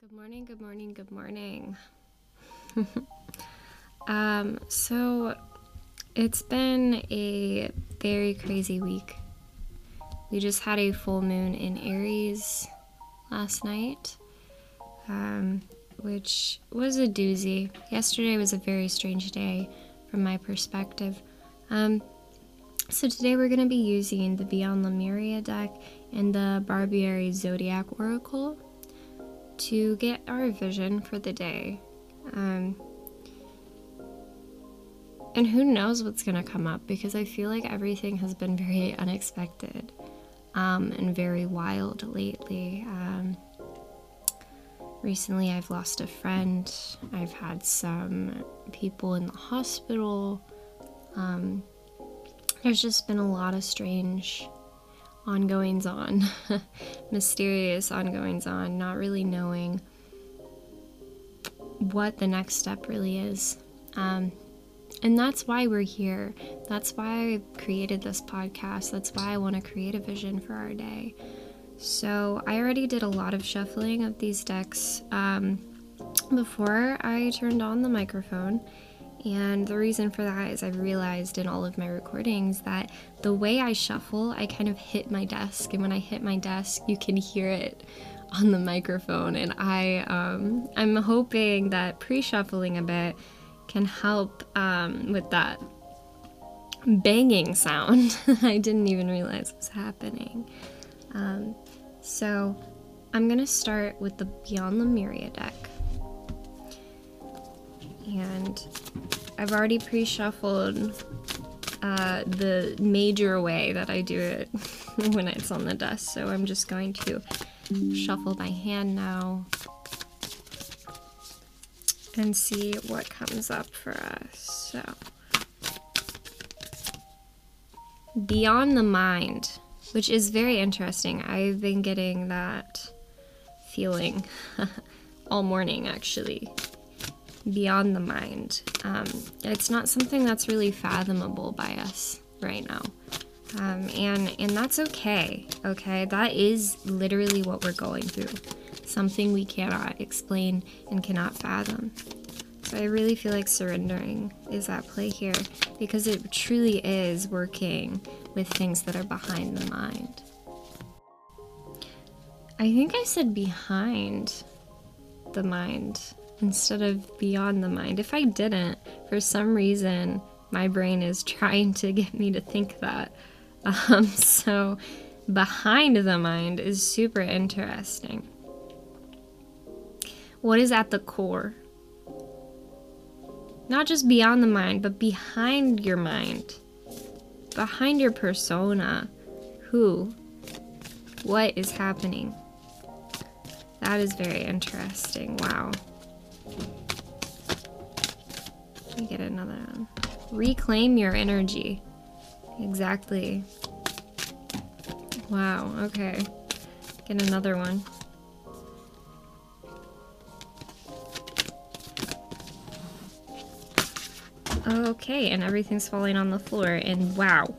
Good morning, good morning, good morning. um, so it's been a very crazy week. We just had a full moon in Aries last night, um, which was a doozy. Yesterday was a very strange day from my perspective. Um, so today we're going to be using the Beyond Lemuria deck and the Barbieri Zodiac Oracle to get our vision for the day. Um, and who knows what's going to come up because I feel like everything has been very unexpected um, and very wild lately. Um, recently, I've lost a friend, I've had some people in the hospital. Um, there's just been a lot of strange ongoings on, mysterious ongoings on, not really knowing what the next step really is. Um, and that's why we're here. That's why I created this podcast. That's why I want to create a vision for our day. So I already did a lot of shuffling of these decks um, before I turned on the microphone. And the reason for that is I've realized in all of my recordings that the way I shuffle, I kind of hit my desk. And when I hit my desk, you can hear it on the microphone. And I, um, I'm hoping that pre shuffling a bit can help um, with that banging sound. I didn't even realize was happening. Um, so I'm going to start with the Beyond Lemuria deck. And I've already pre-shuffled uh, the major way that I do it when it's on the desk. So I'm just going to shuffle my hand now and see what comes up for us. So, beyond the mind, which is very interesting. I've been getting that feeling all morning actually beyond the mind. Um, it's not something that's really fathomable by us right now. Um, and and that's okay. Okay, that is literally what we're going through. Something we cannot explain and cannot fathom. So I really feel like surrendering is at play here because it truly is working with things that are behind the mind. I think I said behind the mind instead of beyond the mind. If I didn't, for some reason, my brain is trying to get me to think that. Um, so, behind the mind is super interesting. What is at the core? Not just beyond the mind, but behind your mind, behind your persona. Who? What is happening? That is very interesting. Wow. Me get another one. Reclaim your energy. Exactly. Wow, okay. Get another one. Okay, and everything's falling on the floor, and wow.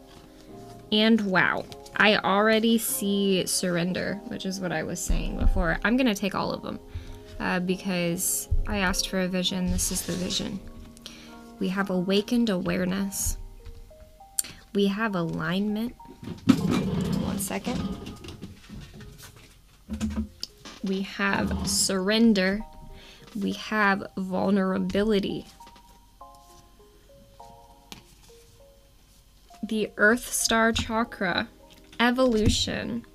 And wow. I already see surrender, which is what I was saying before. I'm gonna take all of them uh, because I asked for a vision. This is the vision. We have awakened awareness. We have alignment. One second. We have surrender. We have vulnerability. The Earth Star Chakra. Evolution.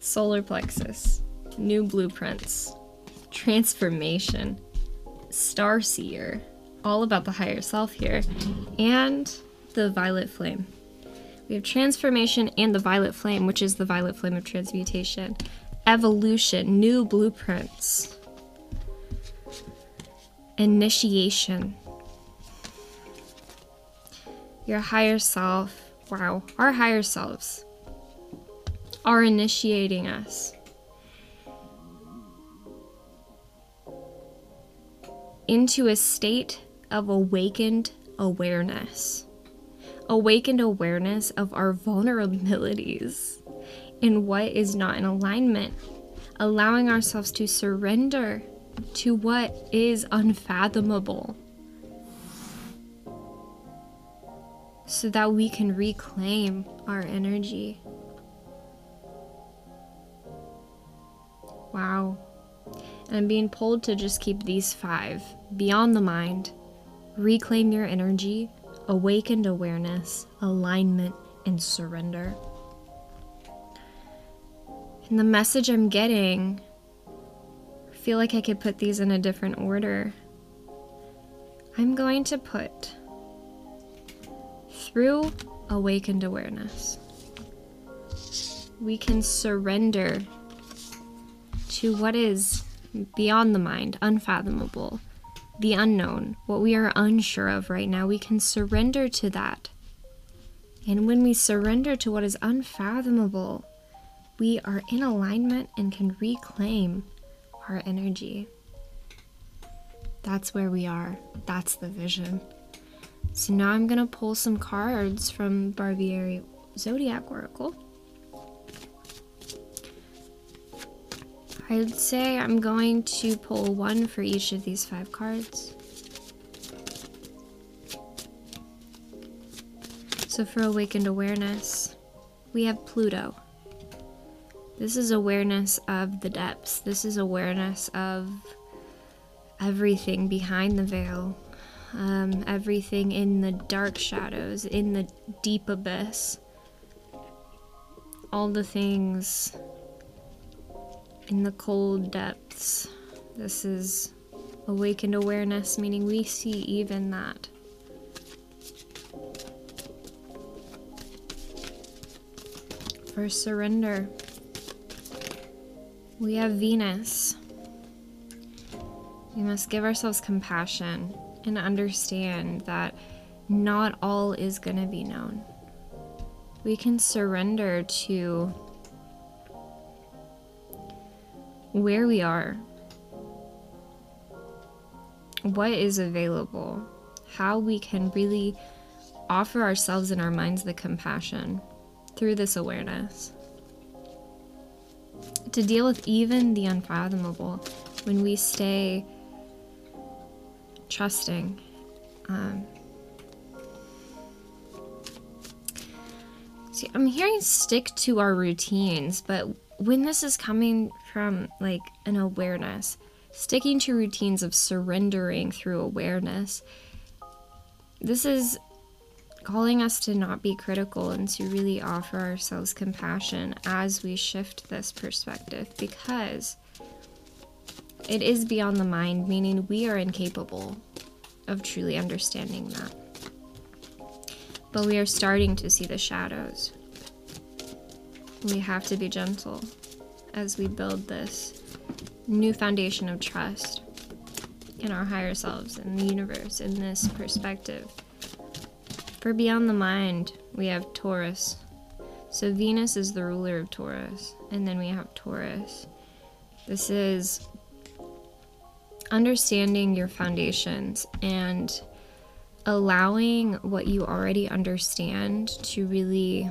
Solar plexus new blueprints, transformation, star seer, all about the higher self here, and the violet flame. We have transformation and the violet flame, which is the violet flame of transmutation, evolution, new blueprints, initiation. Your higher self, wow, our higher selves are initiating us into a state of awakened awareness. Awakened awareness of our vulnerabilities and what is not in alignment. allowing ourselves to surrender to what is unfathomable so that we can reclaim our energy. Wow. I'm being pulled to just keep these five beyond the mind, reclaim your energy, awakened awareness, alignment, and surrender. And the message I'm getting, I feel like I could put these in a different order. I'm going to put through awakened awareness. We can surrender to what is beyond the mind, unfathomable, the unknown, what we are unsure of right now. We can surrender to that. And when we surrender to what is unfathomable, we are in alignment and can reclaim our energy. That's where we are. That's the vision. So now I'm going to pull some cards from Barbieri Zodiac Oracle. I'd say I'm going to pull one for each of these five cards. So for Awakened Awareness, we have Pluto. This is awareness of the depths. This is awareness of everything behind the veil, um, everything in the dark shadows, in the deep abyss, all the things in the cold depths. This is awakened awareness, meaning we see even that. For surrender. We have Venus. We must give ourselves compassion and understand that not all is going to be known. We can surrender to where we are, what is available, how we can really offer ourselves and our minds the compassion through this awareness to deal with even the unfathomable when we stay trusting. Um, see, I'm hearing stick to our routines, but when this is coming from like an awareness, sticking to routines of surrendering through awareness, this is calling us to not be critical and to really offer ourselves compassion as we shift this perspective because it is beyond the mind, meaning we are incapable of truly understanding that. But we are starting to see the shadows. We have to be gentle as we build this new foundation of trust in our higher selves, in the universe, in this perspective. For beyond the mind, we have Taurus. So Venus is the ruler of Taurus, and then we have Taurus. This is understanding your foundations and allowing what you already understand to really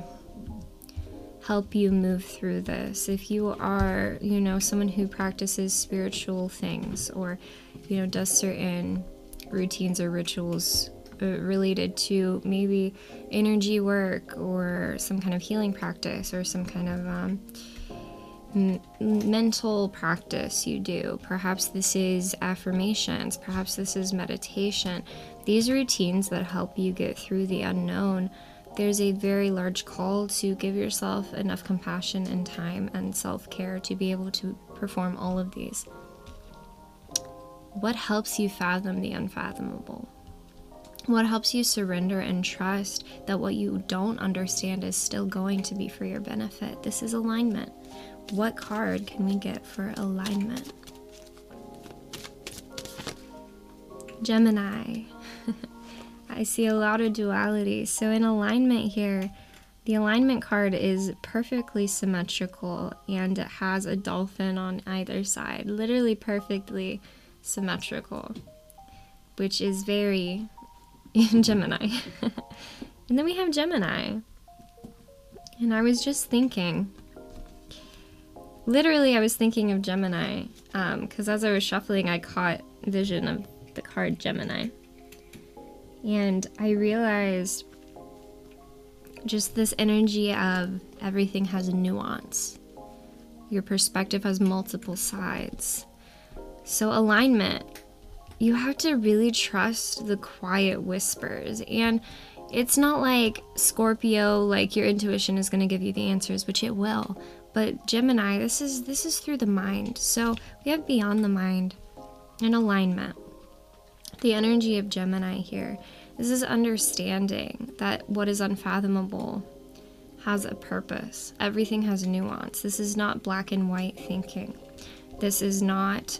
help you move through this. If you are, you know, someone who practices spiritual things or, you know, does certain routines or rituals uh, related to maybe energy work or some kind of healing practice or some kind of um, m- mental practice you do. Perhaps this is affirmations, perhaps this is meditation. These routines that help you get through the unknown. There's a very large call to give yourself enough compassion and time and self care to be able to perform all of these. What helps you fathom the unfathomable? What helps you surrender and trust that what you don't understand is still going to be for your benefit? This is alignment. What card can we get for alignment? Gemini. I see a lot of duality. So, in alignment here, the alignment card is perfectly symmetrical and it has a dolphin on either side, literally perfectly symmetrical, which is very Gemini. and then we have Gemini. And I was just thinking literally, I was thinking of Gemini because um, as I was shuffling, I caught vision of the card Gemini. And I realized just this energy of everything has a nuance. Your perspective has multiple sides. So, alignment, you have to really trust the quiet whispers. And it's not like Scorpio, like your intuition is going to give you the answers, which it will. But Gemini, this is this is through the mind. So we have beyond the mind and alignment. The energy of Gemini here. This is understanding that what is unfathomable has a purpose. Everything has nuance. This is not black and white thinking. This is not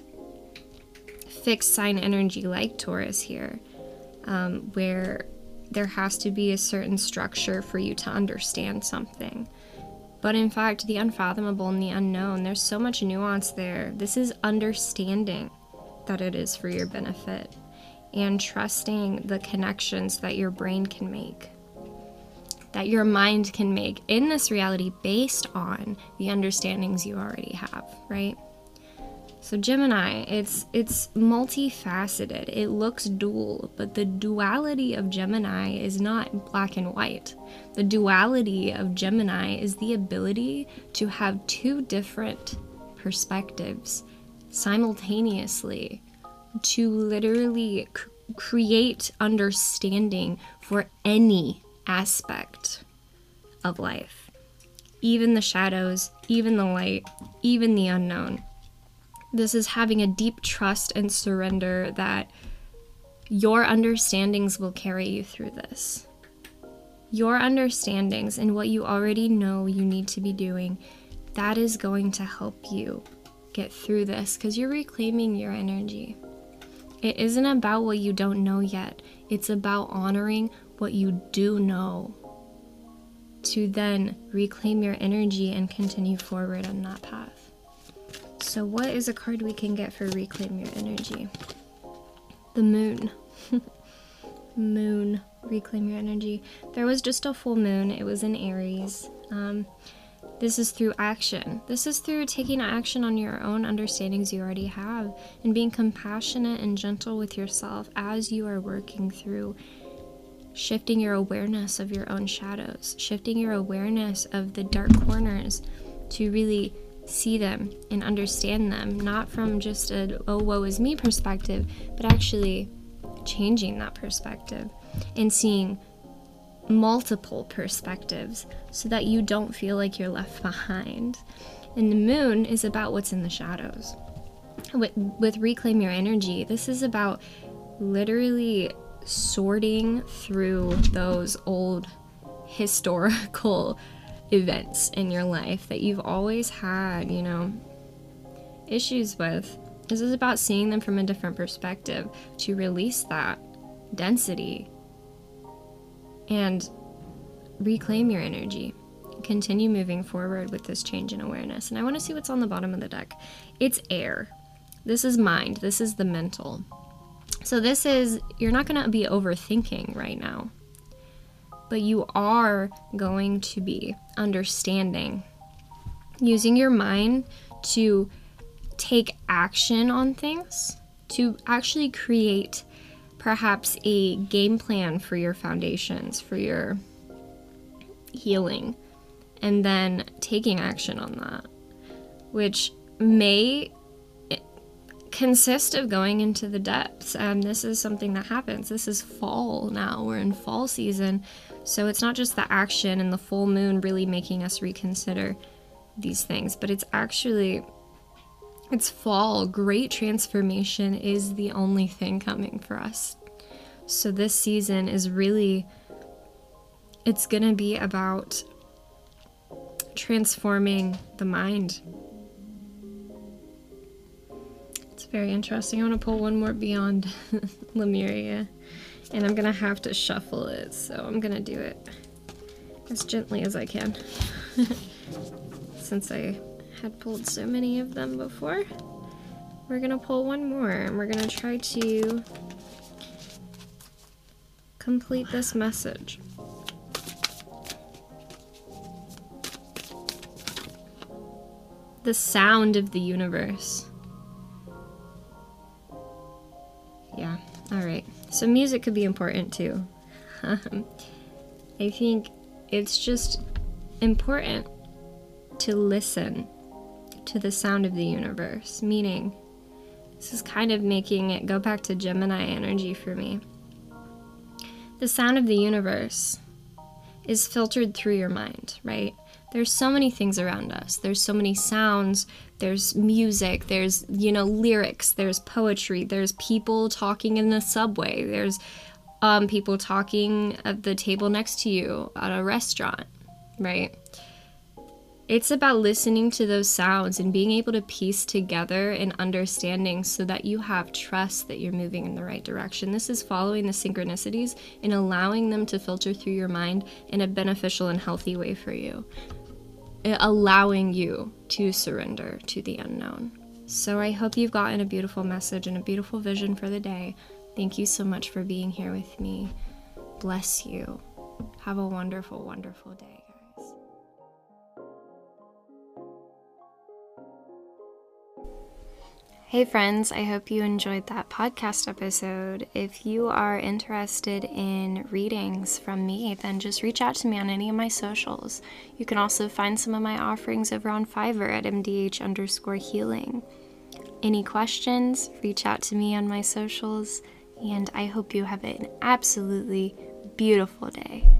fixed sign energy like Taurus here, um, where there has to be a certain structure for you to understand something. But in fact, the unfathomable and the unknown, there's so much nuance there. This is understanding that it is for your benefit and trusting the connections that your brain can make, that your mind can make in this reality based on the understandings you already have, right? So Gemini, it's it's multifaceted. It looks dual, but the duality of Gemini is not black and white. The duality of Gemini is the ability to have two different perspectives simultaneously to literally create understanding for any aspect of life. Even the shadows, even the light, even the unknown. This is having a deep trust and surrender that your understandings will carry you through this. Your understandings and what you already know you need to be doing, that is going to help you get through this because you're reclaiming your energy. It isn't about what you don't know yet, it's about honoring what you do know to then reclaim your energy and continue forward on that path. So, what is a card we can get for Reclaim Your Energy? The Moon. moon. Reclaim Your Energy. There was just a full moon, it was in Aries. Um, this is through action. This is through taking action on your own understandings you already have and being compassionate and gentle with yourself as you are working through shifting your awareness of your own shadows, shifting your awareness of the dark corners to really see them and understand them, not from just a, oh, woe is me perspective, but actually changing that perspective and seeing multiple perspectives so that you don't feel like you're left behind. And the moon is about what's in the shadows. With, with Reclaim Your Energy, this is about literally sorting through those old historical events in your life that you've always had, you know, issues with. This is about seeing them from a different perspective to release that density and reclaim your energy. Continue moving forward with this change in awareness. And I want to see what's on the bottom of the deck. It's air. This is mind. This is the mental. So, this is, you're not going to be overthinking right now but you are going to be understanding. Using your mind to take action on things, to actually create perhaps a game plan for your foundations, for your healing, and then taking action on that, which may consist of going into the depths. And this is something that happens. This is fall now, we're in fall season. So it's not just the action and the full moon really making us reconsider these things, but it's actually it's fall. Great transformation is the only thing coming for us. So this season is really it's going to be about transforming the mind. It's very interesting. I want to pull one more beyond Lemuria. And I'm gonna have to shuffle it, so I'm gonna do it as gently as I can. Since I had pulled so many of them before. We're gonna pull one more and we're gonna try to complete this message. the sound of the universe. Yeah, alright. So, music could be important too. I think it's just important to listen to the sound of the universe, meaning, this is kind of making it go back to Gemini energy for me. The sound of the universe is filtered through your mind, right? There's so many things around us. There's so many sounds, there's music, there's, you know, lyrics, there's poetry, there's people talking in the subway, there's um, people talking at the table next to you at a restaurant, right? It's about listening to those sounds and being able to piece together an understanding so that you have trust that you're moving in the right direction. This is following the synchronicities and allowing them to filter through your mind in a beneficial and healthy way for you, uh, allowing you to surrender to the unknown. So I hope you've gotten a beautiful message and a beautiful vision for the day. Thank you so much for being here with me. Bless you. Have a wonderful, wonderful day. Hey, friends, I hope you enjoyed that podcast episode. If you are interested in readings from me, then just reach out to me on any of my socials. You can also find some of my offerings over on Fiverr at mdh underscore healing. Any questions, reach out to me on my socials, and I hope you have an absolutely beautiful day.